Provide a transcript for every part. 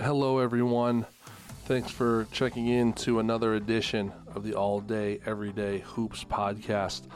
Hello, everyone. Thanks for checking in to another edition of the All Day, Everyday Hoops podcast.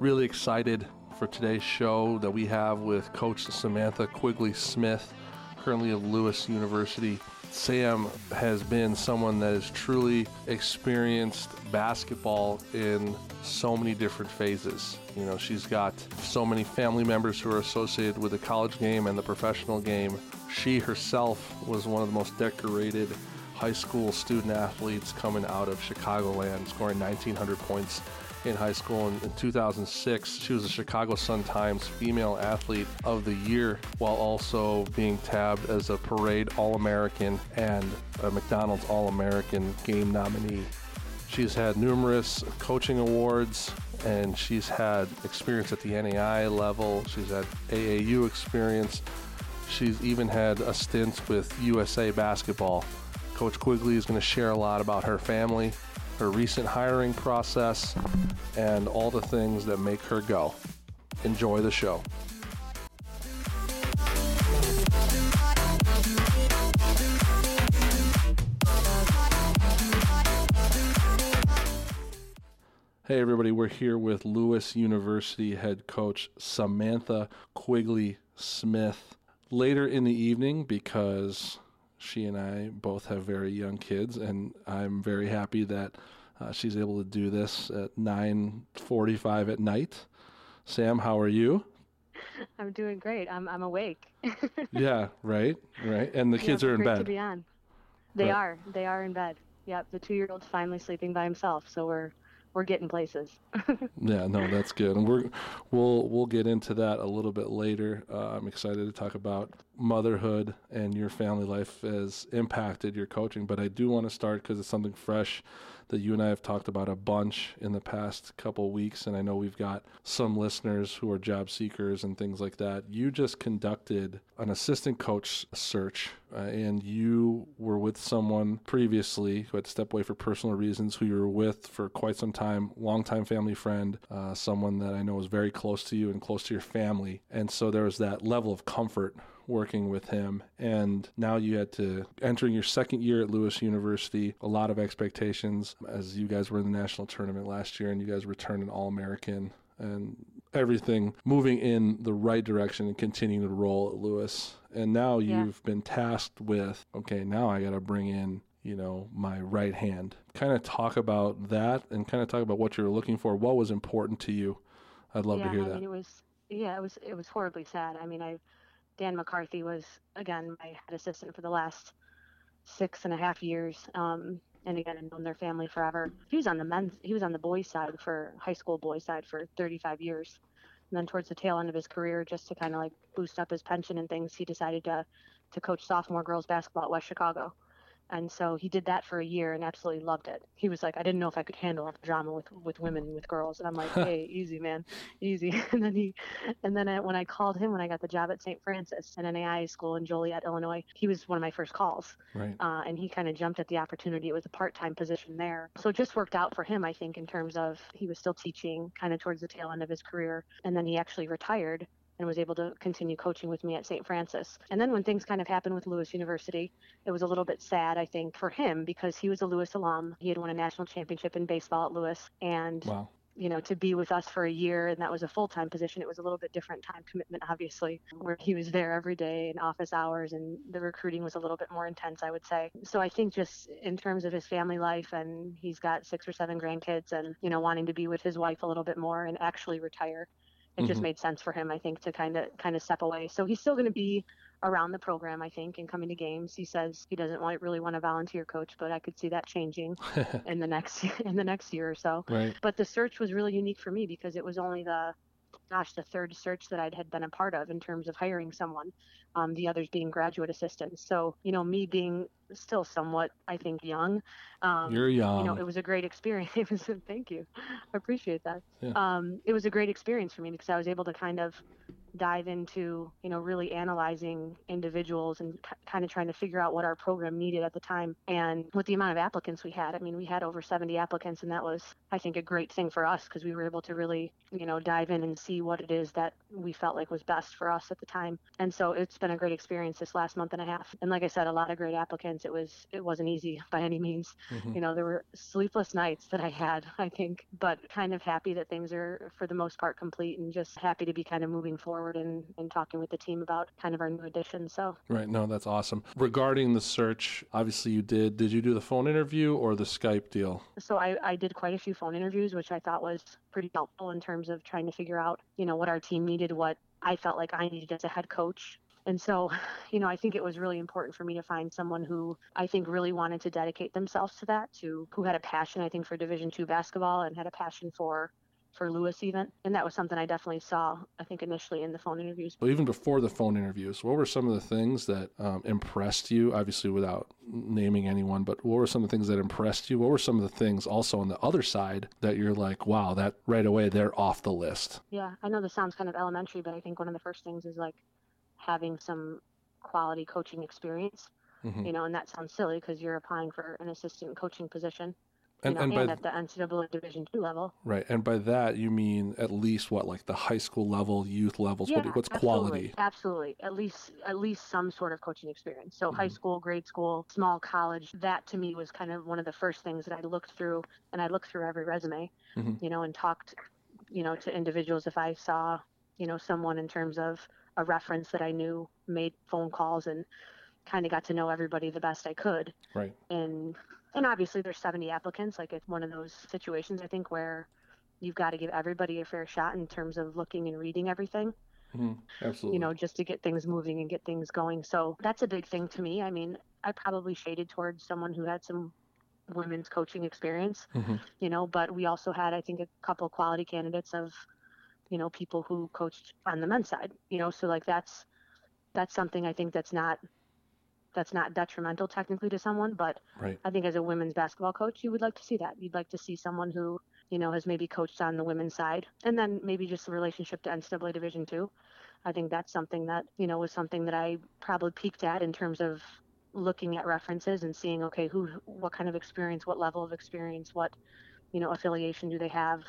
Really excited for today's show that we have with Coach Samantha Quigley Smith, currently of Lewis University. Sam has been someone that has truly experienced basketball in so many different phases. You know, she's got so many family members who are associated with the college game and the professional game. She herself was one of the most decorated high school student athletes coming out of Chicagoland, scoring 1,900 points in high school. In, in 2006, she was the Chicago Sun-Times Female Athlete of the Year, while also being tabbed as a Parade All-American and a McDonald's All-American game nominee. She's had numerous coaching awards and she's had experience at the NAIA level. She's had AAU experience. She's even had a stint with USA Basketball. Coach Quigley is going to share a lot about her family, her recent hiring process, and all the things that make her go. Enjoy the show. Hey, everybody, we're here with Lewis University head coach Samantha Quigley Smith. Later in the evening, because she and I both have very young kids, and I'm very happy that uh, she's able to do this at 9:45 at night. Sam, how are you? I'm doing great. I'm I'm awake. yeah, right, right. And the kids yeah, are in bed. To be on. They Right. are. They are in bed. Yep. The two-year-old's finally sleeping by himself, so we're we're getting places. Yeah, no, that's good, and we're we'll we'll get into that a little bit later. Uh, I'm excited to talk about motherhood and your family life has impacted your coaching, but I do want to start because it's something fresh that you and I have talked about a bunch in the past couple weeks, and I know we've got some listeners who are job seekers and things like that. You just conducted an assistant coach search, uh, and you were with someone previously who had to step away for personal reasons, who you were with for quite some time, longtime family friend, uh, someone that I know is very close to you and close to your family. And so there was that level of comfort working with him. And now you had to entering your second year at Lewis University, a lot of expectations as you guys were in the national tournament last year and you guys returned an All American and everything moving in the right direction and continuing to roll at Lewis. And now Yeah. you've been tasked with, okay, now I got to bring in, you know, my right hand. Kind of talk about that and kind of talk about what you were looking for. What was important to you? I'd love yeah, to hear I that. mean, it was yeah, it was it was horribly sad. I mean, I Dan McCarthy was again my head assistant for the last six and a half years. Um, and again, I've known their family forever. He was on the men's, he was on the boys' side for high school boys' side for 35 years. And then towards the tail end of his career, just to kind of like boost up his pension and things, he decided to to coach sophomore girls basketball at West Chicago. And so he did that for a year and absolutely loved it. He was like, I didn't know if I could handle the drama with with women with girls. And I'm like, hey, easy, man, easy. And then he, and then I, when I called him when I got the job at St. Francis, an NAIA school in Joliet, Illinois, he was one of my first calls. Right. Uh, and he kind of jumped at the opportunity. It was a part-time position there, so it just worked out for him. I think in terms of he was still teaching, kind of towards the tail end of his career, and then he actually retired and was able to continue coaching with me at St. Francis. And then when things kind of happened with Lewis University, it was a little bit sad, I think, for him because he was a Lewis alum. He had won a national championship in baseball at Lewis, and Wow. you know, to be with us for a year and that was a full time position, it was a little bit different time commitment, obviously, where he was there every day in office hours and the recruiting was a little bit more intense, I would say. So I think just in terms of his family life and he's got six or seven grandkids and, you know, wanting to be with his wife a little bit more and actually retire. It just Mhm. made sense for him, I think, to kind of kind of step away. So he's still going to be around the program, I think, and coming to games. He says he doesn't want, really want to volunteer coach, but I could see that changing in the next in the next year or so right. but the search was really unique for me because it was only the gosh the third search that i had been a part of in terms of hiring someone um, the others being graduate assistants so you know me being still somewhat i think young um, You're young. you know it was a great experience it was thank you i appreciate that Yeah. um, it was a great experience for me because i was able to kind of dive into, you know, really analyzing individuals and k- kind of trying to figure out what our program needed at the time. And with the amount of applicants we had, I mean, we had over 70 applicants, and that was, I think, a great thing for us because we were able to really, you know, dive in and see what it is that we felt like was best for us at the time. And so it's been a great experience this last month and a half. And like I said, a lot of great applicants. It was, it wasn't easy by any means. Mm-hmm. You know, there were sleepless nights that I had, I think, but kind of happy that things are, for the most part, complete and just happy to be kind of moving forward and, and talking with the team about kind of our new addition. So, right. No, that's awesome. Regarding the search, obviously you did, did you do the phone interview or the Skype deal? So I, I did quite a few phone interviews, which I thought was pretty helpful in terms of trying to figure out, you know, what our team needed, what I felt like I needed as a head coach and so, you know, I think it was really important for me to find someone who I think really wanted to dedicate themselves to that, to who had a passion, I think, for Division two basketball and had a passion for for Lewis even. And that was something I definitely saw, I think, initially in the phone interviews. Well, even before the phone interviews, what were some of the things that um, impressed you? Obviously, without naming anyone, but what were some of the things that impressed you? What were some of the things also on the other side that you're like, wow, that right away they're off the list? Yeah, I know this sounds kind of elementary, but I think one of the first things is like having some quality coaching experience. Mm-hmm. You know, and that sounds silly because you're applying for an assistant coaching position. And, know, and, and by, at the NCAA Division two level. Right, and by that you mean at least what, like the high school level, youth levels. Yeah, what, what's absolutely, quality? Absolutely, at least at least some sort of coaching experience. So mm-hmm. high school, grade school, small college. That to me was kind of one of the first things that I looked through, and I looked through every resume, mm-hmm. you know, and talked, you know, to individuals if I saw, you know, someone in terms of a reference that I knew, made phone calls and kind of got to know everybody the best I could. Right. And and obviously there's 70 applicants. Like it's one of those situations I think where you've got to give everybody a fair shot in terms of looking and reading everything. Mm-hmm. Absolutely. You know, just to get things moving and get things going. So that's a big thing to me. I mean, I probably shaded towards someone who had some women's coaching experience, mm-hmm. you know, but we also had, I think, a couple quality candidates of you know people who coached on the men's side you know so like that's that's something i think that's not that's not detrimental technically to someone but right. i think as a women's basketball coach you would like to see that you'd like to see someone who you know has maybe coached on the women's side and then maybe just the relationship to ncaa division two i think that's something that you know was something that i probably peaked at in terms of looking at references and seeing okay who what kind of experience what level of experience what you know affiliation do they have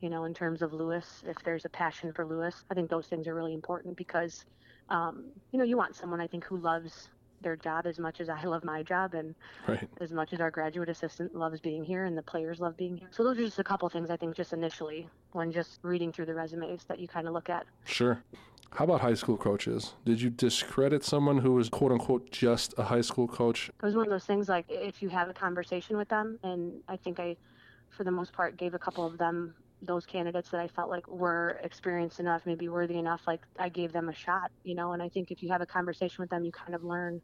you know, in terms of Lewis, if there's a passion for Lewis. I think those things are really important because, um, you know, you want someone I think who loves their job as much as I love my job and right. as much as our graduate assistant loves being here and the players love being here. So those are just a couple things I think just initially when just reading through the resumes that you kind of look at. Sure. How about high school coaches? Did you discredit someone who was quote unquote just a high school coach? It was one of those things like if you have a conversation with them and I think I for the most part gave a couple of them those candidates that I felt like were experienced enough, maybe worthy enough, like I gave them a shot, you know. And I think if you have a conversation with them, you kind of learn,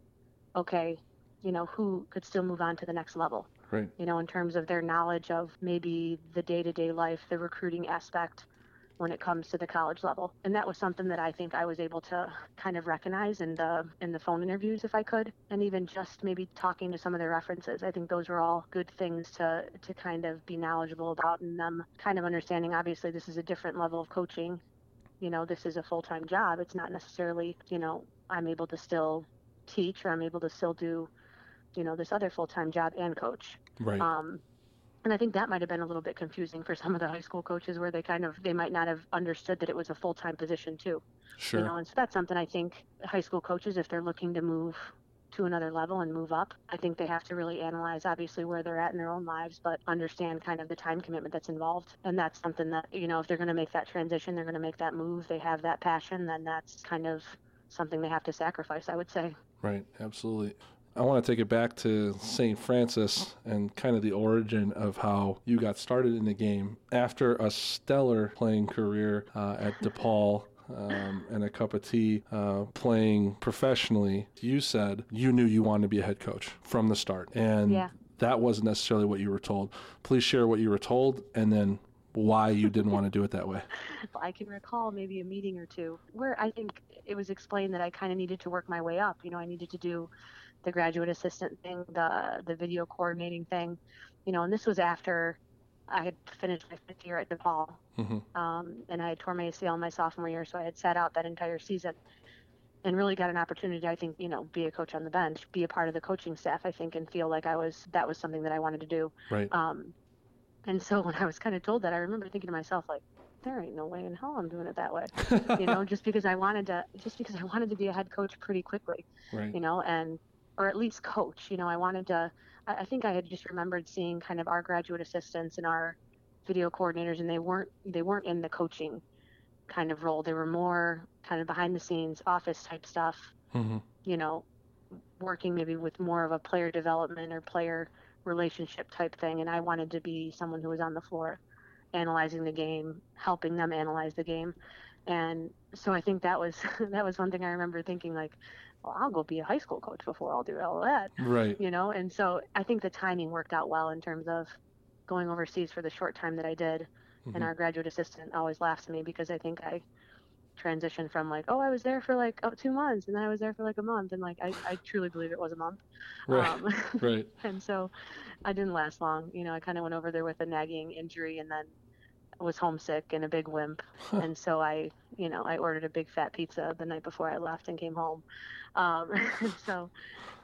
okay, you know, who could still move on to the next level. Right. You know, in terms of their knowledge of maybe the day to day life, the recruiting aspect, when it comes to the college level. And that was something that I think I was able to kind of recognize in the in the phone interviews if I could and even just maybe talking to some of their references. I think those were all good things to to kind of be knowledgeable about and them kind of understanding obviously this is a different level of coaching. You know, this is a full-time job. It's not necessarily, you know, I'm able to still teach or I'm able to still do, you know, this other full-time job and coach. Right. Um, and I think that might have been a little bit confusing for some of the high school coaches where they kind of they might not have understood that it was a full time position too. Sure. You know, and so that's something I think high school coaches, if they're looking to move to another level and move up, I think they have to really analyze obviously where they're at in their own lives, but understand kind of the time commitment that's involved. And that's something that, you know, if they're going to make that transition, they're going to make that move, they have that passion, then that's kind of something they have to sacrifice, I would say. Right, absolutely. I want to take it back to St. Francis and kind of the origin of how you got started in the game. After a stellar playing career uh, at DePaul, um, and a cup of tea uh, playing professionally, you said you knew you wanted to be a head coach from the start. And yeah. that wasn't necessarily what you were told. Please share what you were told and then why you didn't want to do it that way. I can recall maybe a meeting or two where I think it was explained that I kind of needed to work my way up. You know, I needed to do the graduate assistant thing, the the video coordinating thing, you know, and this was after, I had finished my fifth year at DePaul, Mm-hmm. um, and I had tore my ACL my sophomore year, so I had sat out that entire season, and really got an opportunity. I think you know, be a coach on the bench, be a part of the coaching staff. I think, and feel like I was that was something that I wanted to do. Right. Um, and so when I was kind of told that, I remember thinking to myself like, there ain't no way in hell I'm doing it that way, you know, just because I wanted to, just because I wanted to be a head coach pretty quickly Right. you know, and or at least coach. You know, I wanted to. I, think I had just remembered seeing kind of our graduate assistants and our video coordinators, and they weren't they weren't in the coaching kind of role. They were more kind of behind the scenes, office type stuff. Mm-hmm. You know, working maybe with more of a player development or player relationship type thing. And I wanted to be someone who was on the floor, analyzing the game, helping them analyze the game. And so I think that was that was one thing I remember thinking like, well, I'll go be a high school coach before I'll do all of that, Right. you know. And so I think the timing worked out well in terms of going overseas for the short time that I did. Mhm. And our graduate assistant always laughs at me because I think I transitioned from like, oh, I was there for like oh, two months, and then I was there for like a month, and like I, I truly believe it was a month. Right. Um, right. and so I didn't last long. You know, I kind of went over there with a nagging injury and then was homesick and a big wimp. Huh. And so I, you know, I ordered a big fat pizza the night before I left and came home. Um, so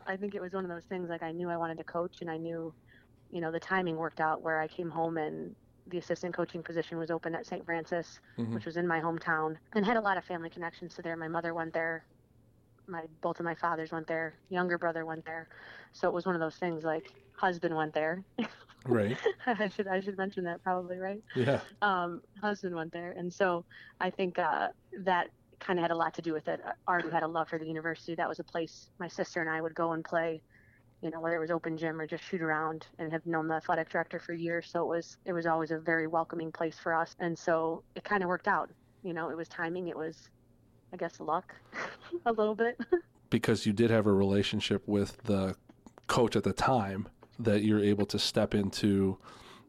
I think it was one of those things like I knew I wanted to coach and I knew, you know, the timing worked out where I came home and the assistant coaching position was open at St. Francis, Mhm. which was in my hometown and had a lot of family connections to there. My mother went there. My both of my fathers went there. Younger brother went there. So it was one of those things like husband went there. Right. I should I should mention that probably, right? Yeah. Um, husband went there, and so I think uh, that kind of had a lot to do with it. Artie had a love for the university. That was a place my sister and I would go and play. You know, whether it was open gym or just shoot around, and have known the athletic director for years. So it was it was always a very welcoming place for us, and so it kind of worked out. You know, it was timing. It was, I guess, luck, a little bit. Because you did have a relationship with the coach at the time that you're able to step into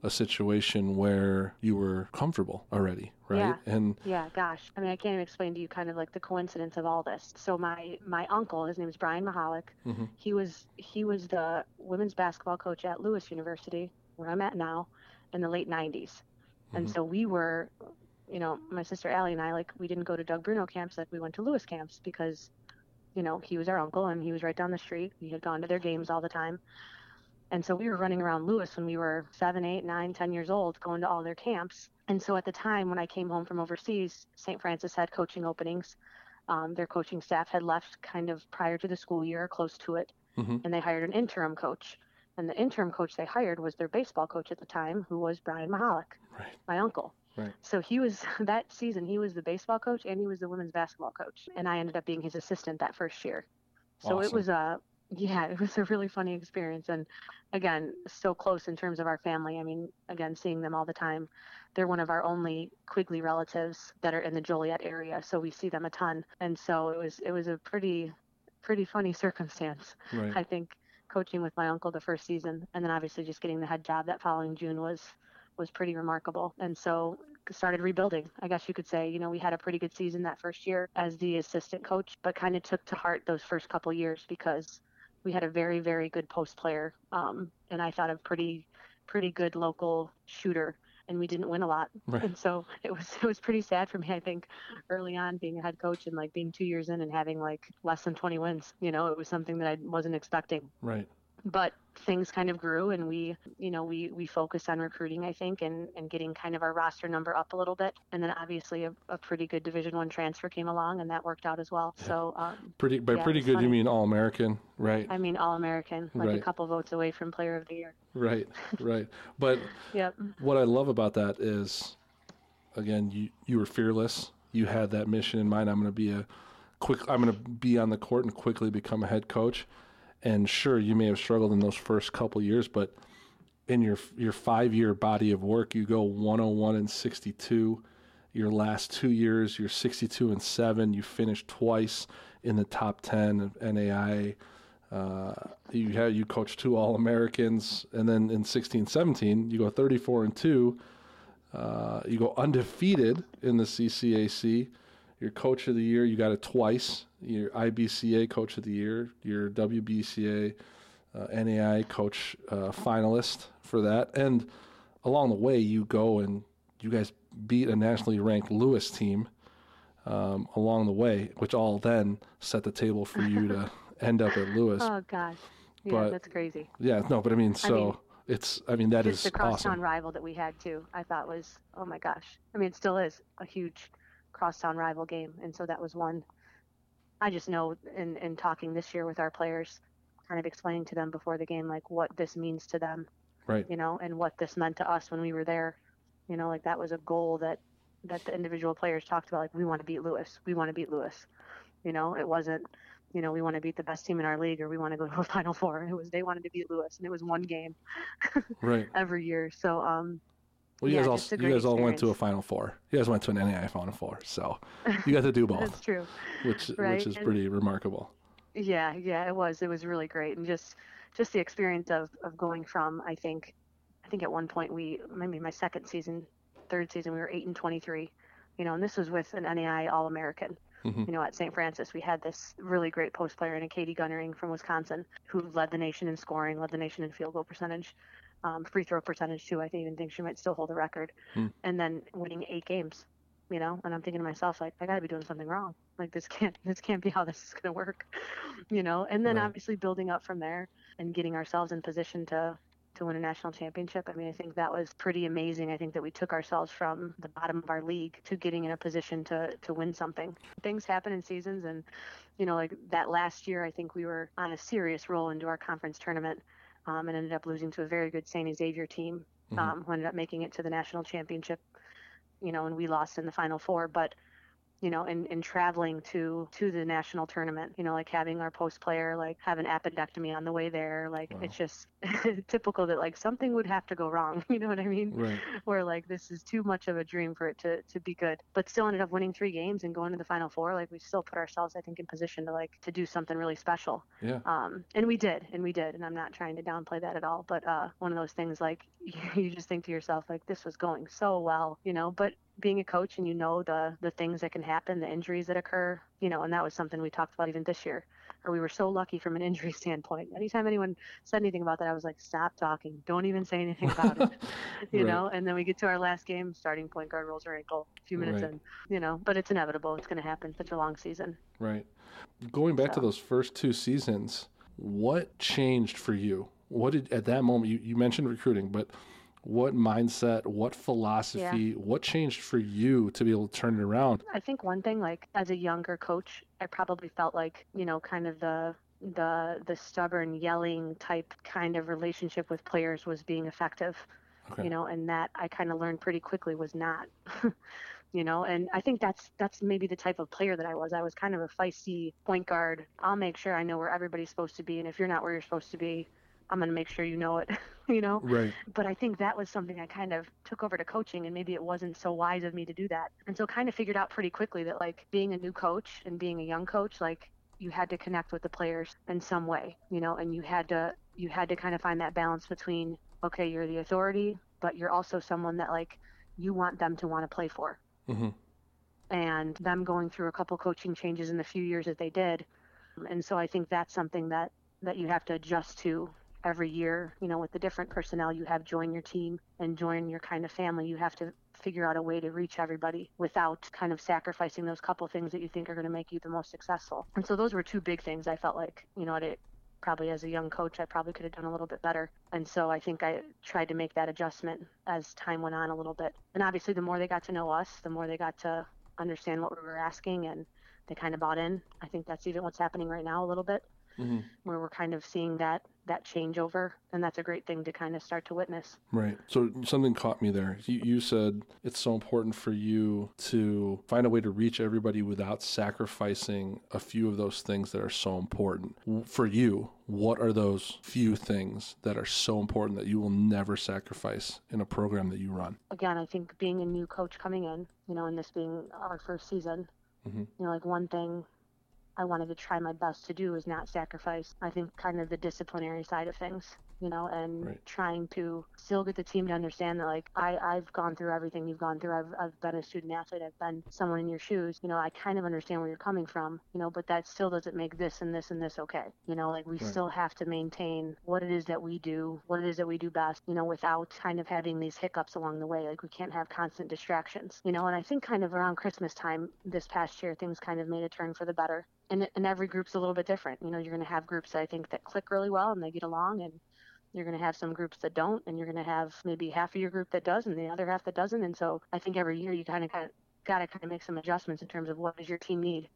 a situation where you were comfortable already, right? Yeah. And Yeah, gosh. I mean, I can't even explain to you kind of like the coincidence of all this. So my my uncle, his name is Brian Mahalik. Mhm. He was he was the women's basketball coach at Lewis University, where I'm at now, in the late 90s. And Mhm. so we were, you know, my sister Allie and I like we didn't go to Doug Bruno camps like we went to Lewis camps because, you know, he was our uncle and he was right down the street. We had gone to their games all the time. And so we were running around Lewis when we were seven, eight, nine, ten years old, going to all their camps. And so at the time when I came home from overseas, St. Francis had coaching openings. Um, their coaching staff had left kind of prior to the school year, close to it, Mhm. and they hired an interim coach. And the interim coach they hired was their baseball coach at the time, who was Brian Mahalik, Right. my uncle. Right. So he was that season. He was the baseball coach and he was the women's basketball coach, and I ended up being his assistant that first year. So it was a yeah, it was a really funny experience, and again, so close in terms of our family. I mean, again, seeing them all the time. They're one of our only Quigley relatives that are in the Joliet area, so we see them a ton. And so it was it was a pretty pretty funny circumstance. right. I think coaching with my uncle the first season, and then obviously just getting the head job that following June was was pretty remarkable. And so started rebuilding. I guess you could say, you know, we had a pretty good season that first year as the assistant coach, but kind of took to heart those first couple years because we had a very very good post player, um, and I thought a pretty pretty good local shooter. And we didn't win a lot, Right. and so it was it was pretty sad for me. I think early on being a head coach and like being two years in and having like less than 20 wins. You know, it was something that I wasn't expecting. Right. But things kind of grew and we, you know, we, we focused on recruiting, I think, and, and getting kind of our roster number up a little bit. And then obviously a, a pretty good Division One transfer came along and that worked out as well. So, um, Pretty by Yeah, pretty good funny. you mean all American, right? I mean, All American, like Right. a couple votes away from Player of the Year. Right. Right. But Yep. what I love about that is, again, you you were fearless. You had that mission in mind. I'm going to be a quick. I'm going to be on the court and quickly become a head coach. And sure, you may have struggled in those first couple years, but in your your five year body of work, you go 101 and 62. Your last two years, you're 62 and seven. You finished twice in the top 10 of NAIA. Uh, you had you coached two All Americans, and then in 16, 17, you go 34 and two. Uh, you go undefeated in the CCAC. Your coach of the year, you got it twice. Your IBCA coach of the year, your WBCA, uh, NAIA coach uh, finalist for that, and along the way, you go and you guys beat a nationally ranked Lewis team um, along the way, which all then set the table for you to end up at Lewis. Oh gosh, yeah, But- that's crazy. Yeah, no, but I mean, so mean, it's, I mean, that is the crosstown awesome. rival that we had too. I thought was, oh my gosh. I mean, it still is a huge crosstown rival game, and so that was one. I just know in in talking this year with our players, kind of explaining to them before the game like what this means to them, Right. you know, and what this meant to us when we were there. You know, like that was a goal that that the individual players talked about. Like we want to beat Lewis. We want to beat Lewis. You know, it wasn't, you know, we want to beat the best team in our league or we want to go to a Final Four. It was they wanted to beat Lewis, and it was one game Right. every year. So um, Well, you Yeah, guys all you guys all went to a. Final Four. You guys went to an NAIA Final Four, so you got to do both, that's true. which Right, which is and- pretty remarkable. Yeah, yeah, it was. It was really great, and just just the experience of of going from I think I think at one point we maybe my second season, third season we were eight and twenty three, you know, and this was with an NAIA All American. Mhm. You know, at St. Francis, we had this really great post player in a Katie Gunnering from Wisconsin who led the nation in scoring, led the nation in field goal percentage, um, free throw percentage too. I even think she might still hold the record. Hmm. And then winning eight games, you know. And I'm thinking to myself, like, I got to be doing something wrong. Like this can't this can't be how this is gonna work, you know. And then Right. obviously building up from there and getting ourselves in position to to win a national championship. I mean, I think that was pretty amazing. I think that we took ourselves from the bottom of our league to getting in a position to to win something. Things happen in seasons, and you know, like that last year, I think we were on a serious roll into our conference tournament, um, and ended up losing to a very good Saint Xavier team, Mhm. um, who ended up making it to the national championship. You know, and we lost in the final four, but you know, in, in traveling to to the national tournament, you know, like having our post player like have an appendectomy on the way there, like Wow. it's just typical that like something would have to go wrong. You know what I mean? Right. Where like this is too much of a dream for it to to be good, but still ended up winning three games and going to the final four. Like we still put ourselves, I think, in position to like to do something really special. Yeah. Um, and we did, and we did, and I'm not trying to downplay that at all. But uh, one of those things like you just think to yourself like this was going so well, you know, but being a coach and you know the the things that can happen, the injuries that occur, you know, and that was something we talked about even this year. Or we were so lucky from an injury standpoint. Anytime anyone said anything about that, I was like, "Stop talking! Don't even say anything about it." you Right. know. And then we get to our last game, starting point guard rolls her ankle a few minutes Right. in, you know. But it's inevitable. It's going to happen. Such a long season. Right. Going back to those first two seasons, what changed for you? What did at that moment you, you mentioned recruiting, but what mindset, what philosophy, what changed for you to be able to turn it around? I think one thing, like as a younger coach, I probably felt like you know, kind of the the the stubborn yelling type kind of relationship with players was being effective. Okay. You know, and that I kind of learned pretty quickly was not. you know, and I think that's that's maybe the type of player that I was. I was kind of a feisty point guard. I'll make sure I know where everybody's supposed to be, and if you're not where you're supposed to be, I'm going to make sure you know it. you know Right. but I think that was something I kind of took over to coaching and maybe it wasn't so wise of me to do that. And so kind of figured out pretty quickly that like being a new coach and being a young coach, like you had to connect with the players in some way, you know, and you had to you had to kind of find that balance between okay, you're the authority, but you're also someone that like you want them to want to play for. Mm-hmm. And them going through a couple coaching changes in the few years that they did. And so I think that's something that that you have to adjust to every year, you know, with the different personnel you have join your team and join your kind of family, you have to figure out a way to reach everybody without kind of sacrificing those couple things that you think are going to make you the most successful. And so those were two big things I felt like, you know, it probably as a young coach, I probably could have done a little bit better. And so I think I tried to make that adjustment as time went on a little bit. And obviously, the more they got to know us, the more they got to understand what we were asking and they kind of bought in. I think that's even what's happening right now a little bit hmm where we're kind of seeing that that changeover and that's a great thing to kind of start to witness Right. So something caught me there. You, you said it's so important for you to find a way to reach everybody without sacrificing a few of those things that are so important. For you, what are those few things that are so important that you will never sacrifice in a program that you run? again i think being a new coach coming in you know and this being our first season Mhm. you know like one thing I wanted to try my best to do is not sacrifice, I think, kind of the disciplinary side of things you know, and Right. trying to still get the team to understand that like I, I've gone through everything you've gone through. I've, I've been a student athlete. I've been someone in your shoes. You know, I kind of understand where you're coming from, you know, but that still doesn't make this and this and this okay. You know, like we Right. still have to maintain what it is that we do, what it is that we do best, you know, without kind of having these hiccups along the way. Like we can't have constant distractions, you know, and I think kind of around Christmas time this past year, things kind of made a turn for the better. And, and every group's a little bit different. You know, you're going to have groups that I think that click really well and they get along and you're going to have some groups that don't and you're going to have maybe half of your group that does and the other half that doesn't and so i think every year you kind of got to kind of make some adjustments in terms of what does your team need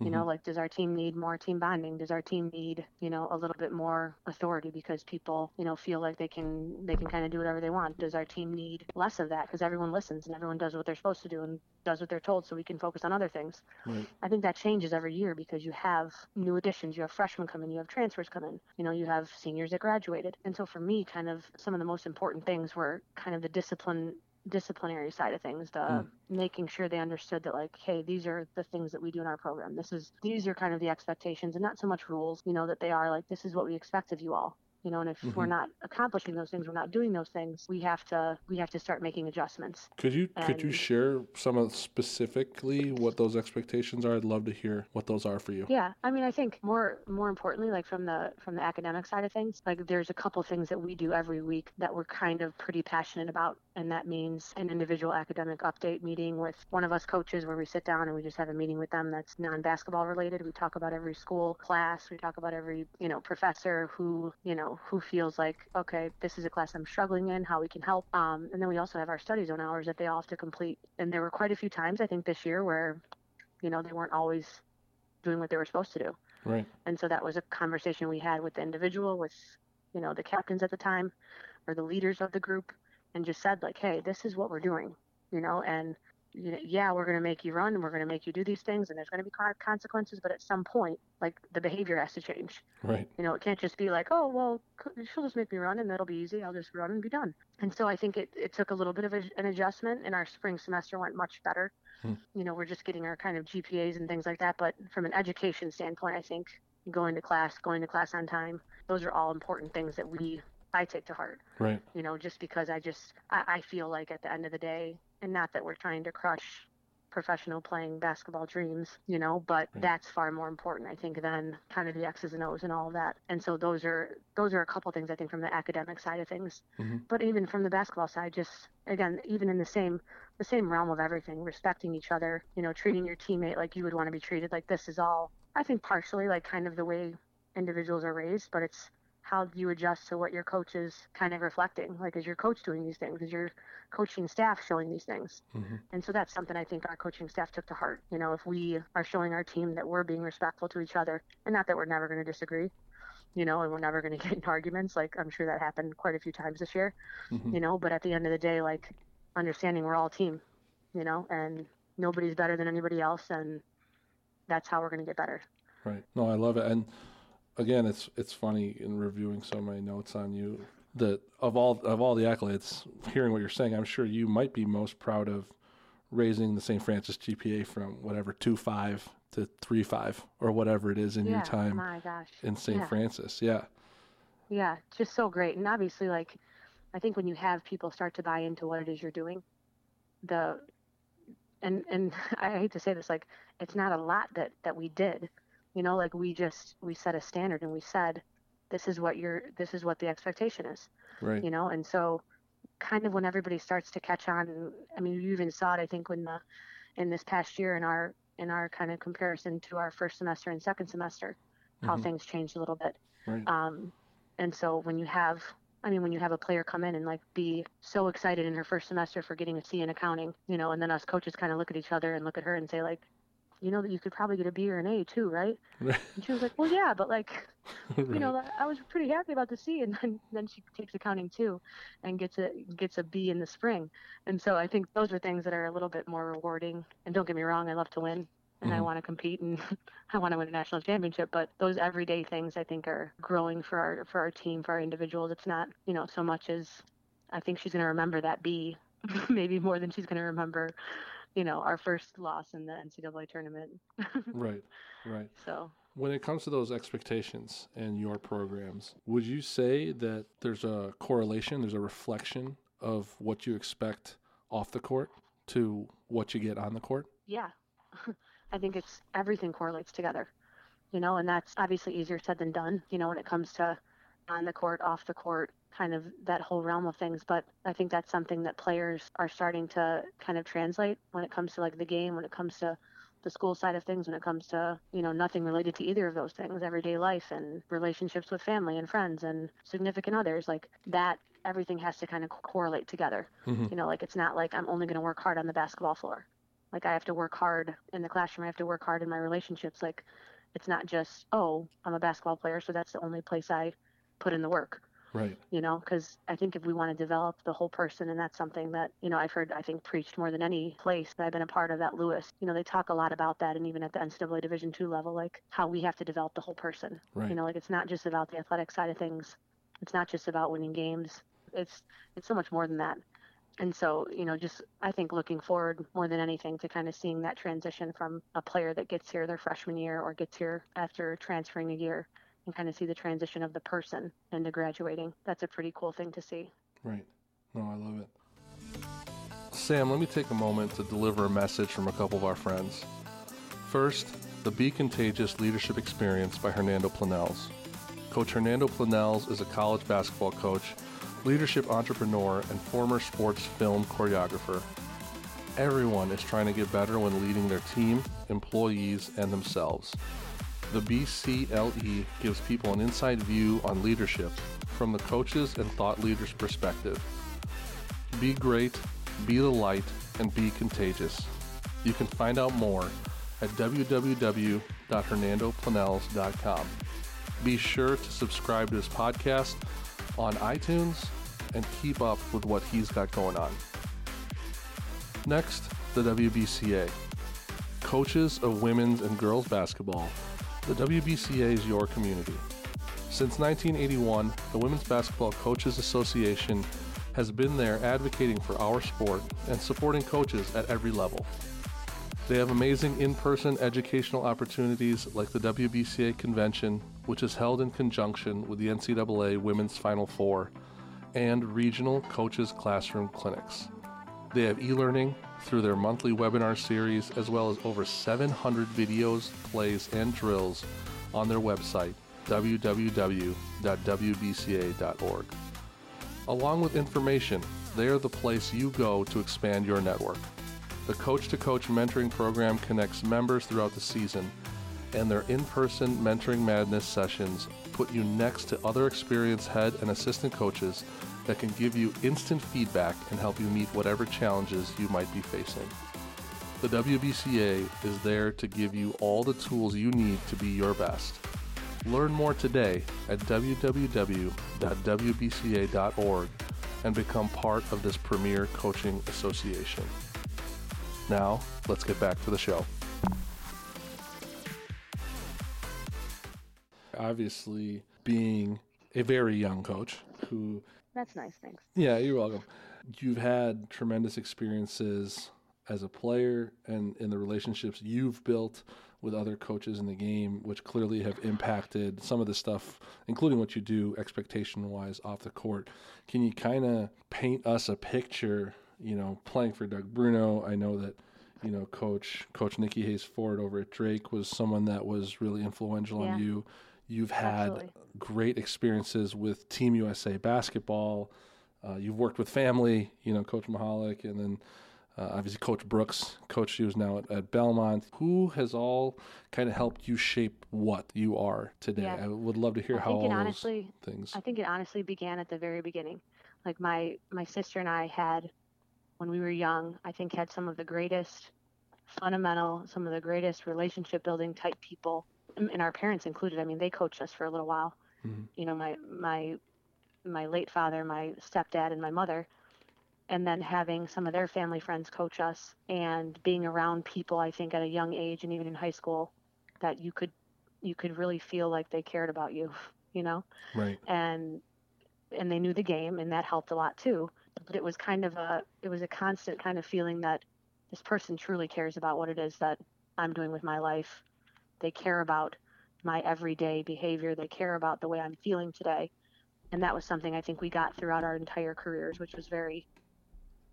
you know mm-hmm. like does our team need more team bonding does our team need you know a little bit more authority because people you know feel like they can they can kind of do whatever they want does our team need less of that because everyone listens and everyone does what they're supposed to do and does what they're told so we can focus on other things Right. I think that changes every year because you have new additions, you have freshmen come in, you have transfers come in, you know, you have seniors that graduated. And so for me, kind of some of the most important things were kind of the discipline disciplinary side of things, the Mm. making sure they understood that like, hey, these are the things that we do in our program. This is these are kind of the expectations and not so much rules, you know, that they are like this is what we expect of you all. You know, and if we're Mhm. not accomplishing those things, we're not doing those things, we have to we have to start making adjustments. Could you could you share some of specifically what those expectations are? I'd love to hear what those are for you. Yeah, I mean, I think more more importantly, like from the from the academic side of things, like there's a couple things that we do every week that we're kind of pretty passionate about, and that means an individual academic update meeting with one of us coaches where we sit down and we just have a meeting with them that's non-basketball related. We talk about every school class, we talk about every you know professor who you know who feels like okay, this is a class I'm struggling in, how we can help, um, and then we also have our study zone hours that they all have to complete, and there were quite a few times I think this year where you know they weren't always doing what they were supposed to do. Right. And so that was a conversation we had with the individual, with, you know, the captains at the time or the leaders of the group, and just said, like, hey, this is what we're doing, you know, and, you know, yeah, we're going to make you run and we're going to make you do these things and there's going to be consequences, but at some point, like, the behavior has to change. Right. You know, it can't just be like, oh, well, she'll just make me run and that'll be easy. I'll just run and be done. And so I think it, it took a little bit of a, an adjustment, and our spring semester went much better. Hmm. You know, we're just getting our kind of GPAs and things like that. But from an education standpoint, I think going to class, going to class on time, those are all important things that we, I take to heart Right. you know, just because I just I, I feel like at the end of the day, and not that we're trying to crush professional playing basketball dreams, you know, but Right. that's far more important, I think, than kind of the X's and O's and all that. And so those are those are a couple things I think from the academic side of things. Mhm. But even from the basketball side, just again, even in the same the same realm of everything, respecting each other, you know, treating your teammate like you would want to be treated. Like this is all I think partially like kind of the way individuals are raised, but it's how do you adjust to what your coach is kind of reflecting? Like, is your coach doing these things? Is your coaching staff showing these things? hmm And so that's something I think our coaching staff took to heart. You know, if we are showing our team that we're being respectful to each other, and not that we're never going to disagree, you know, and we're never going to get in arguments. Like, I'm sure that happened quite a few times this year, hmm you know, but at the end of the day, like, understanding we're all team, you know, and nobody's better than anybody else. And that's how we're going to get better. Right. No, I love it. And again, it's it's funny in reviewing so many notes on you that of all of all the accolades, hearing what you're saying, I'm sure you might be most proud of raising the St. Francis GPA from whatever two five to three five or whatever it is in yeah. your time My gosh. in St. Yeah. Francis. Yeah. Yeah, just so great. And obviously, like, I think when you have people start to buy into what it is you're doing, the and and I hate to say this, like, it's not a lot that that we did, you know, like we just we set a standard and we said, this is what your this is what the expectation is, Right. you know, and so kind of when everybody starts to catch on, I mean, you even saw it, I think, when the in this past year in our in our kind of comparison to our first semester and second semester, how Mhm. things changed a little bit. Right. Um, and so when you have, I mean, when you have a player come in and like be so excited in her first semester for getting a C in accounting, you know, and then us coaches kind of look at each other and look at her and say like, you know that you could probably get a B or an A too, right? Right. And she was like, well, yeah, but like, you know, I was pretty happy about the C, and then then she takes accounting too, and gets a gets a B in the spring. And so I think those are things that are a little bit more rewarding. And don't get me wrong, I love to win. And I Mhm. want to compete and I want to win a national championship, but those everyday things I think are growing for our for our team, for our individuals. It's not, you know, so much as I think she's going to remember that B maybe more than she's going to remember you know, our first loss in the NCAA tournament. right, right. So when it comes to those expectations and your programs, would you say that there's a correlation, there's a reflection of what you expect off the court to what you get on the court? Yeah. I think it's everything correlates together, you know, and that's obviously easier said than done, you know, when it comes to on the court, off the court, kind of that whole realm of things. But I think that's something that players are starting to kind of translate when it comes to like the game, when it comes to the school side of things when it comes to you know nothing related to either of those things everyday life and relationships with family and friends and significant others like that everything has to kind of correlate together mm-hmm. you know like it's not like i'm only going to work hard on the basketball floor like i have to work hard in the classroom i have to work hard in my relationships like it's not just oh i'm a basketball player so that's the only place i put in the work Right. You know, because I think if we want to develop the whole person, and that's something that, you know, I've heard, I think, preached more than any place that I've been a part of at Lewis. You know, they talk a lot about that, and even at the NCAA Division two level, like how we have to develop the whole person. Right. You know, like it's not just about the athletic side of things. It's not just about winning games. It's it's so much more than that. And so, you know, just I think looking forward more than anything to kind of seeing that transition from a player that gets here their freshman year or gets here after transferring a year and kind of see the transition of the person into graduating. That's a pretty cool thing to see. Right. No, I love it. Sam, let me take a moment to deliver a message from a couple of our friends. First, the Be Contagious Leadership Experience by Hernando Planells. Coach Hernando Planells is a college basketball coach, leadership entrepreneur, and former sports film choreographer. Everyone is trying to get better when leading their team, employees, and themselves. The BCLE gives people an inside view on leadership from the coaches and thought leaders' perspective. Be great, be the light, and be contagious. You can find out more at www.hernandoplanells.com. Be sure to subscribe to his podcast on iTunes and keep up with what he's got going on. Next, the WBCA. Coaches of women's and girls basketball the WBCA is your community. Since 1981, the Women's Basketball Coaches Association has been there advocating for our sport and supporting coaches at every level. They have amazing in person educational opportunities like the WBCA convention, which is held in conjunction with the NCAA Women's Final Four, and regional coaches classroom clinics. They have e learning through their monthly webinar series, as well as over 700 videos, plays, and drills on their website, www.wbca.org. Along with information, they are the place you go to expand your network. The Coach to Coach mentoring program connects members throughout the season, and their in person Mentoring Madness sessions put you next to other experienced head and assistant coaches that can give you instant feedback and help you meet whatever challenges you might be facing. The WBCA is there to give you all the tools you need to be your best. Learn more today at www.wbca.org and become part of this premier coaching association. Now, let's get back to the show. Obviously, being a very young coach who that's nice. Thanks. Yeah, you're welcome. You've had tremendous experiences as a player and in the relationships you've built with other coaches in the game, which clearly have impacted some of the stuff, including what you do expectation wise off the court. Can you kind of paint us a picture? You know, playing for Doug Bruno, I know that you know coach coach Nikki Hayes Ford over at Drake was someone that was really influential yeah. on you. You've had Absolutely. great experiences with Team USA basketball. Uh, you've worked with family, you know, Coach Mahalik, and then uh, obviously Coach Brooks, Coach who's now at, at, Belmont. Who has all kind of helped you shape what you are today? Yeah. I would love to hear I how all honestly, those things. I think it honestly began at the very beginning. Like my my sister and I had, when we were young, I think had some of the greatest fundamental, some of the greatest relationship building type people and our parents included. I mean, they coached us for a little while. Mm-hmm. You know, my my my late father, my stepdad, and my mother, and then having some of their family friends coach us, and being around people. I think at a young age, and even in high school, that you could you could really feel like they cared about you. You know, right? And and they knew the game, and that helped a lot too. But it was kind of a it was a constant kind of feeling that this person truly cares about what it is that I'm doing with my life. They care about my everyday behavior. They care about the way I'm feeling today. And that was something I think we got throughout our entire careers, which was very,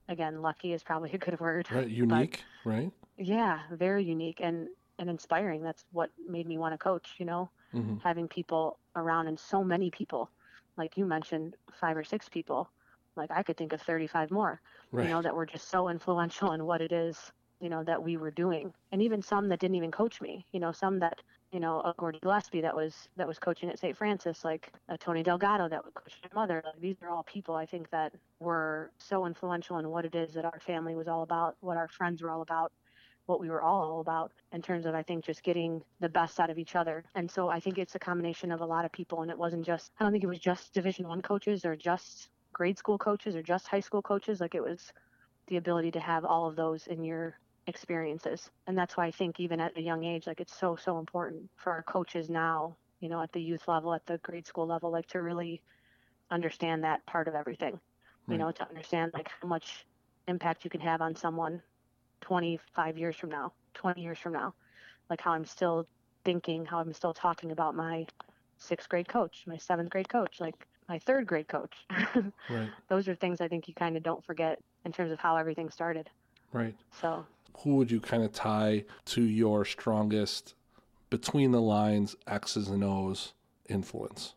again, lucky is probably a good word. Right. Unique, but, right? Yeah, very unique and, and inspiring. That's what made me want to coach, you know, mm-hmm. having people around and so many people, like you mentioned, five or six people. Like I could think of 35 more, right. you know, that were just so influential in what it is you know, that we were doing. And even some that didn't even coach me, you know, some that, you know, a Gordie Gillespie that was that was coaching at St. Francis, like a Tony Delgado that would coaching my mother. Like these are all people I think that were so influential in what it is that our family was all about, what our friends were all about, what we were all about in terms of I think just getting the best out of each other. And so I think it's a combination of a lot of people and it wasn't just I don't think it was just division 1 coaches or just grade school coaches or just high school coaches like it was the ability to have all of those in your experiences. And that's why I think even at a young age, like it's so, so important for our coaches now, you know, at the youth level, at the grade school level, like to really understand that part of everything, right. you know, to understand like how much impact you can have on someone 25 years from now, 20 years from now, like how I'm still thinking, how I'm still talking about my sixth grade coach, my seventh grade coach, like my third grade coach. right. Those are things I think you kind of don't forget in terms of how everything started. Right. So who would you kind of tie to your strongest between the lines X's and O's influence?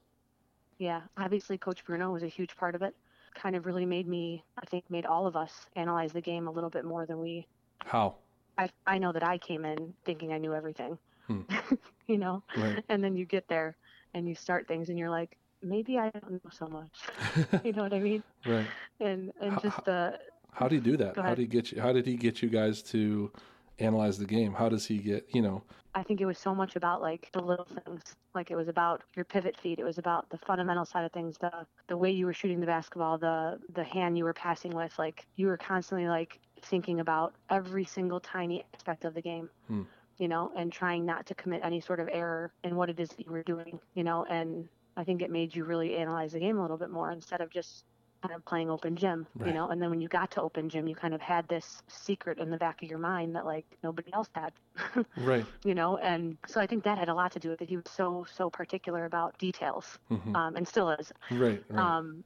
Yeah, obviously Coach Bruno was a huge part of it. Kind of really made me, I think, made all of us analyze the game a little bit more than we. How? I I know that I came in thinking I knew everything, hmm. you know, right. and then you get there and you start things and you're like, maybe I don't know so much. you know what I mean? Right. And and just the how did he do that? How did he get you? How did he get you guys to analyze the game? How does he get you know? I think it was so much about like the little things. Like it was about your pivot feet. It was about the fundamental side of things. The the way you were shooting the basketball. The the hand you were passing with. Like you were constantly like thinking about every single tiny aspect of the game. Hmm. You know, and trying not to commit any sort of error in what it is that you were doing. You know, and I think it made you really analyze the game a little bit more instead of just kind of playing open gym, right. you know, and then when you got to open gym, you kind of had this secret in the back of your mind that like nobody else had. right. You know, and so I think that had a lot to do with it. He was so, so particular about details mm-hmm. um, and still is. Right. right. Um,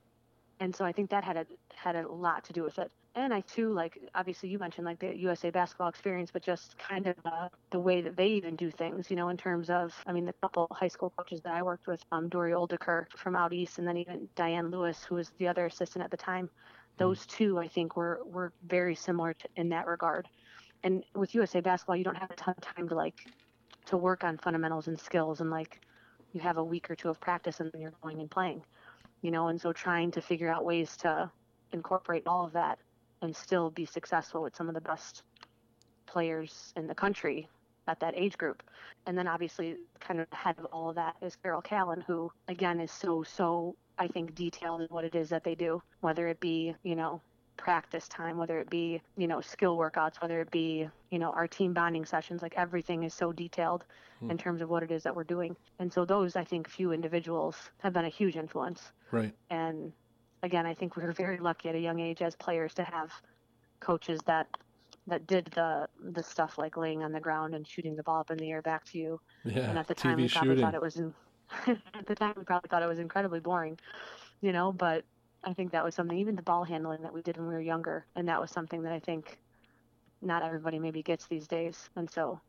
and so I think that had a, had a lot to do with it and I too like obviously you mentioned like the USA basketball experience, but just kind of uh, the way that they even do things, you know, in terms of I mean the couple high school coaches that I worked with, um, Dory Oldeker from out east, and then even Diane Lewis, who was the other assistant at the time. Those mm. two I think were were very similar to, in that regard. And with USA basketball, you don't have a ton of time to like to work on fundamentals and skills, and like you have a week or two of practice, and then you're going and playing, you know. And so trying to figure out ways to incorporate all of that and still be successful with some of the best players in the country at that age group. And then obviously, kind of head of all of that is Carol Callan, who again is so, so, I think, detailed in what it is that they do, whether it be, you know, practice time, whether it be, you know, skill workouts, whether it be, you know, our team bonding sessions, like everything is so detailed hmm. in terms of what it is that we're doing. And so those, I think, few individuals have been a huge influence. Right. And again, I think we were very lucky at a young age as players to have coaches that that did the the stuff like laying on the ground and shooting the ball up in the air back to you. Yeah, and at the time, TV we probably shooting. thought it was. In, at the time, we probably thought it was incredibly boring, you know. But I think that was something. Even the ball handling that we did when we were younger, and that was something that I think not everybody maybe gets these days. And so,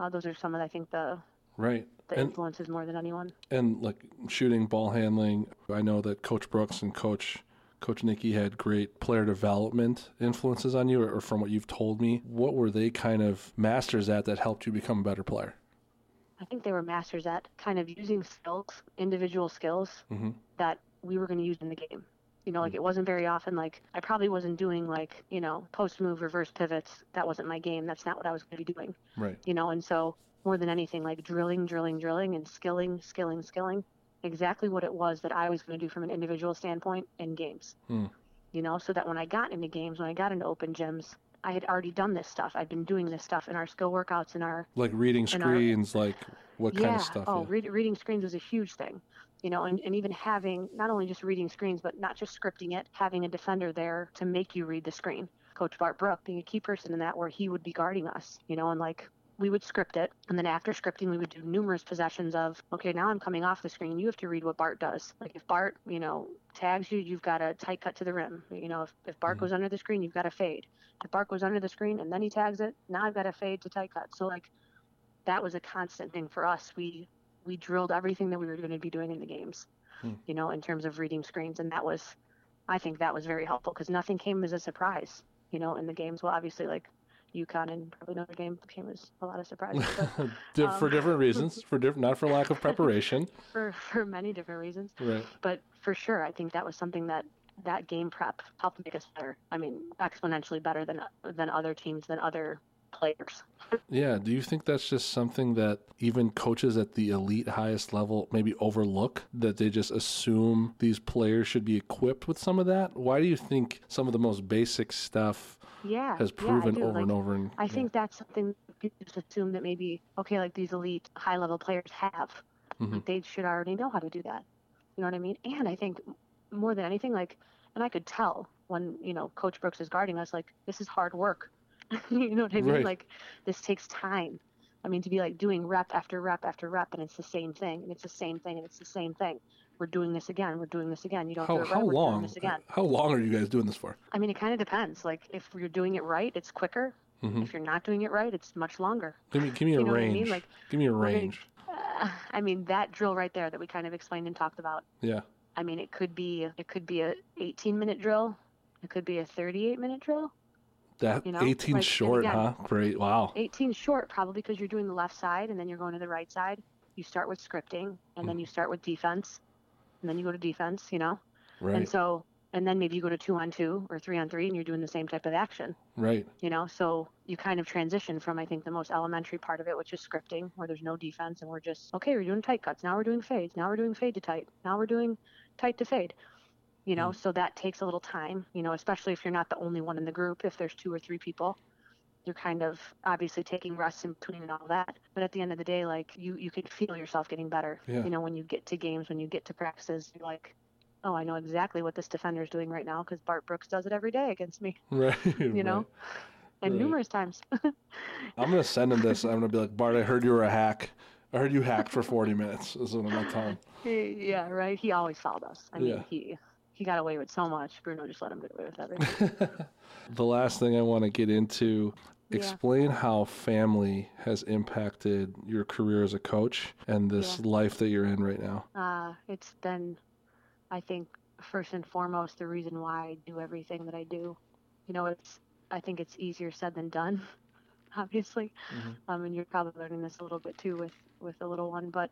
uh, those are some of I think the right the and, influences more than anyone. And like shooting, ball handling. I know that Coach Brooks and Coach Coach Nikki had great player development influences on you, or, or from what you've told me. What were they kind of masters at that helped you become a better player? I think they were masters at kind of using skills, individual skills mm-hmm. that we were going to use in the game. You know, like mm-hmm. it wasn't very often like I probably wasn't doing like, you know, post move, reverse pivots. That wasn't my game. That's not what I was going to be doing. Right. You know, and so more than anything, like drilling, drilling, drilling, and skilling, skilling, skilling exactly what it was that I was going to do from an individual standpoint in games. Hmm. You know, so that when I got into games, when I got into open gyms, I had already done this stuff. I'd been doing this stuff in our skill workouts in our like reading screens, our, like what yeah, kind of stuff? Oh, yeah. read, reading screens was a huge thing. You know, and, and even having not only just reading screens, but not just scripting it, having a defender there to make you read the screen Coach Bart Brook being a key person in that, where he would be guarding us, you know, and like we would script it. And then after scripting, we would do numerous possessions of, okay, now I'm coming off the screen. You have to read what Bart does. Like if Bart, you know, tags you, you've got a tight cut to the rim. You know, if, if Bart mm-hmm. goes under the screen, you've got to fade. If Bart goes under the screen and then he tags it, now I've got to fade to tight cut. So like that was a constant thing for us. We we drilled everything that we were going to be doing in the games, hmm. you know, in terms of reading screens, and that was, I think that was very helpful because nothing came as a surprise, you know, in the games. Well, obviously, like UConn and probably Notre Dame came as a lot of surprises. But, um, for different reasons, for different, not for lack of preparation. for for many different reasons. Right. But for sure, I think that was something that that game prep helped make us better. I mean, exponentially better than than other teams, than other players. yeah. Do you think that's just something that even coaches at the elite highest level maybe overlook? That they just assume these players should be equipped with some of that? Why do you think some of the most basic stuff yeah, has proven yeah, over like, and over? And, I yeah. think that's something people just assume that maybe, okay, like these elite high level players have. Mm-hmm. Like they should already know how to do that. You know what I mean? And I think more than anything, like, and I could tell when, you know, Coach Brooks is guarding us, like, this is hard work you know what I mean? Right. Like this takes time. I mean, to be like doing rep after rep after rep, and it's the same thing, and it's the same thing, and it's the same thing. We're doing this again. We're doing this again. You don't how, do it right. How long? This again. How long are you guys doing this for? I mean, it kind of depends. Like if you're doing it right, it's quicker. Mm-hmm. If you're not doing it right, it's much longer. Give me, give me a range. I mean? Like, give me a range. uh, I mean, that drill right there that we kind of explained and talked about. Yeah. I mean, it could be it could be a 18 minute drill. It could be a 38 minute drill. That you know? 18 like, short, again, huh? Great. Wow. 18 short, probably because you're doing the left side and then you're going to the right side. You start with scripting and mm. then you start with defense and then you go to defense, you know? Right. And so, and then maybe you go to two on two or three on three and you're doing the same type of action. Right. You know, so you kind of transition from, I think, the most elementary part of it, which is scripting, where there's no defense and we're just, okay, we're doing tight cuts. Now we're doing fades. Now we're doing fade to tight. Now we're doing tight to fade you know, mm. so that takes a little time, you know, especially if you're not the only one in the group. If there's two or three people, you're kind of obviously taking rests in between and all that. But at the end of the day, like you, you can feel yourself getting better. Yeah. You know, when you get to games, when you get to practices, you're like, oh, I know exactly what this defender is doing right now because Bart Brooks does it every day against me. Right. you know, right. and right. numerous times. I'm gonna send him this. I'm gonna be like, Bart, I heard you were a hack. I heard you hacked for 40 minutes. Is what I'm gonna. Yeah, right. He always fouled us. I mean, yeah. he he got away with so much. Bruno just let him get away with everything. the last thing I want to get into explain yeah. how family has impacted your career as a coach and this yeah. life that you're in right now. Uh, it's been, I think, first and foremost, the reason why I do everything that I do. You know, it's, I think it's easier said than done, obviously. Mm-hmm. Um, and you're probably learning this a little bit too with, with the little one, but,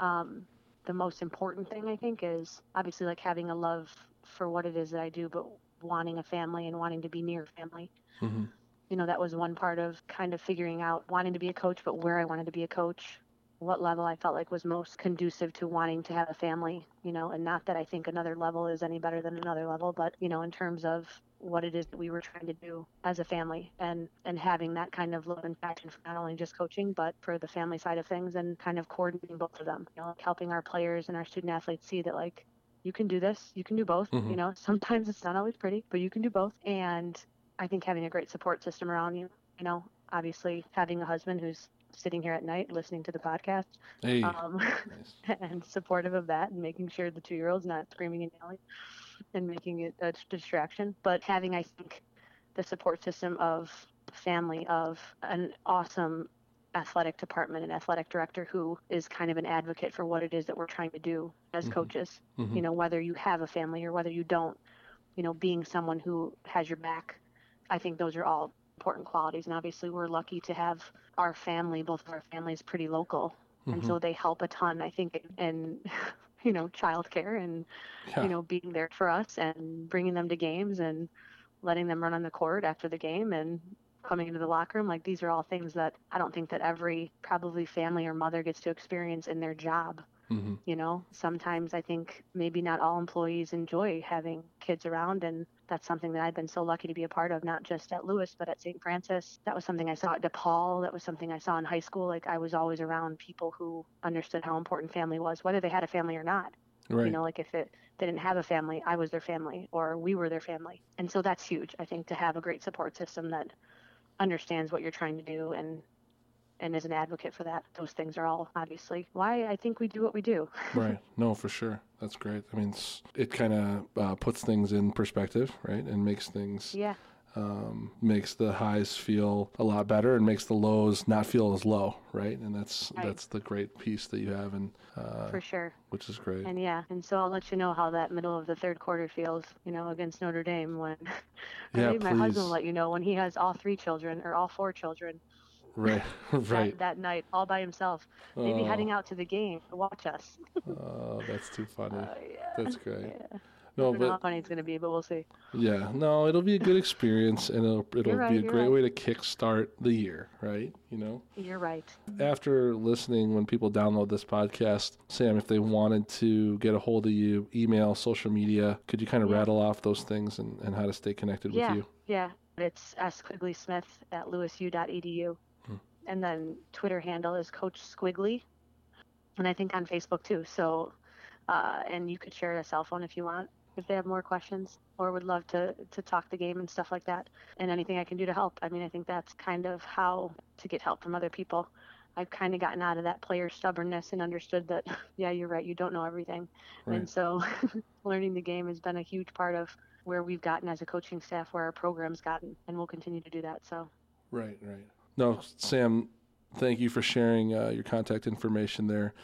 um, the most important thing I think is obviously like having a love for what it is that I do, but wanting a family and wanting to be near family. Mm-hmm. You know, that was one part of kind of figuring out wanting to be a coach, but where I wanted to be a coach, what level I felt like was most conducive to wanting to have a family, you know, and not that I think another level is any better than another level, but, you know, in terms of what it is that we were trying to do as a family and and having that kind of love and passion for not only just coaching but for the family side of things and kind of coordinating both of them you know like helping our players and our student athletes see that like you can do this you can do both mm-hmm. you know sometimes it's not always pretty but you can do both and i think having a great support system around you you know obviously having a husband who's sitting here at night listening to the podcast hey. um, nice. and supportive of that and making sure the two year old's not screaming and yelling and making it a distraction. But having, I think, the support system of family, of an awesome athletic department and athletic director who is kind of an advocate for what it is that we're trying to do as mm-hmm. coaches. Mm-hmm. You know, whether you have a family or whether you don't, you know, being someone who has your back. I think those are all important qualities. And obviously, we're lucky to have our family, both of our families, pretty local. Mm-hmm. And so mm-hmm. they help a ton, I think, in you know, childcare and, yeah. you know, being there for us and bringing them to games and letting them run on the court after the game and coming into the locker room. Like these are all things that I don't think that every probably family or mother gets to experience in their job. Mm-hmm. You know, sometimes I think maybe not all employees enjoy having kids around, and that's something that I've been so lucky to be a part of, not just at Lewis, but at St. Francis. That was something I saw at DePaul. That was something I saw in high school. Like I was always around people who understood how important family was, whether they had a family or not. Right. You know, like if it they didn't have a family, I was their family, or we were their family, and so that's huge. I think to have a great support system that understands what you're trying to do and and as an advocate for that. Those things are all obviously why I think we do what we do. right. No, for sure. That's great. I mean, it kind of uh, puts things in perspective, right, and makes things Yeah. um, makes the highs feel a lot better and makes the lows not feel as low, right? And that's Right. that's the great piece that you have, and uh, For sure. which is great. And yeah, and so I'll let you know how that middle of the third quarter feels, you know, against Notre Dame when Yeah, maybe my husband will let you know when he has all three children or all four children Right, right. that, that night all by himself. Maybe Oh, heading out to the game to watch us. oh, that's too funny. Uh, yeah. That's great. Yeah. No, I don't know how funny it's going to be, but we'll see. yeah, no, it'll be a good experience, and it'll it'll right, be a great right. way to kickstart the year, right? You know. You're right. after listening, when people download this podcast, Sam, if they wanted to get a hold of you, email, social media, could you kind of Yeah. rattle off those things and, and how to stay connected yeah, with you? yeah. It's S Quigley Smith at lewisu.edu. And then Twitter handle is Coach Squiggly. And I think on Facebook too. So, uh, and you could share a cell phone if you want, if they have more questions or would love to, to talk the game and stuff like that. And anything I can do to help. I mean, I think that's kind of how to get help from other people. I've kind of gotten out of that player stubbornness and understood that, yeah, you're right, you don't know everything. Right. And so learning the game has been a huge part of where we've gotten as a coaching staff, where our program's gotten, and we'll continue to do that. So, Right, right. No, Sam, thank you for sharing uh, your contact information there.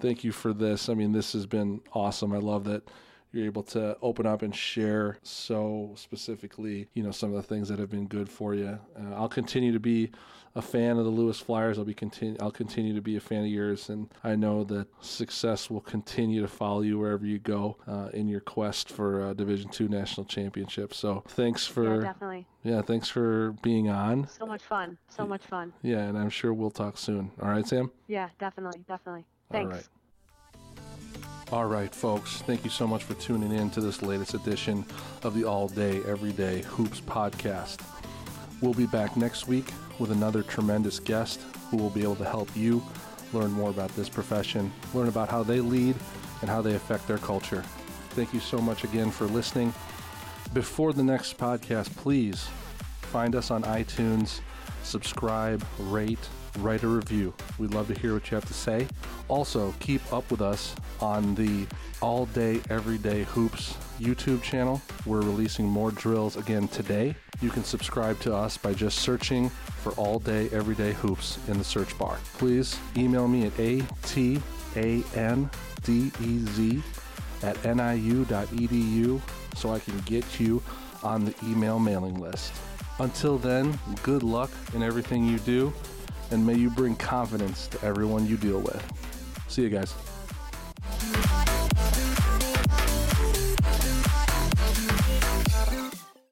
Thank you for this. I mean, this has been awesome. I love that you're able to open up and share so specifically, you know, some of the things that have been good for you. Uh, I'll continue to be a fan of the Lewis Flyers. I'll be continue. I'll continue to be a fan of yours, and I know that success will continue to follow you wherever you go uh, in your quest for uh, Division Two national championship. So, thanks for yeah, definitely. yeah, thanks for being on. So much fun. So much fun. Yeah, and I'm sure we'll talk soon. All right, Sam? Yeah, definitely. Definitely. Thanks. right. All right, folks. Thank you so much for tuning in to this latest edition of the All Day, Everyday Hoops podcast. We'll be back next week with another tremendous guest who will be able to help you learn more about this profession, learn about how they lead, and how they affect their culture. Thank you so much again for listening. Before the next podcast, please find us on iTunes, subscribe, rate, write a review. We'd love to hear what you have to say. Also, keep up with us on the All Day Everyday Hoops YouTube channel. We're releasing more drills again today. You can subscribe to us by just searching for All Day Everyday Hoops in the search bar. Please email me at atandez at niu.edu so I can get you on the email mailing list. Until then, good luck in everything you do, and may you bring confidence to everyone you deal with. See you guys.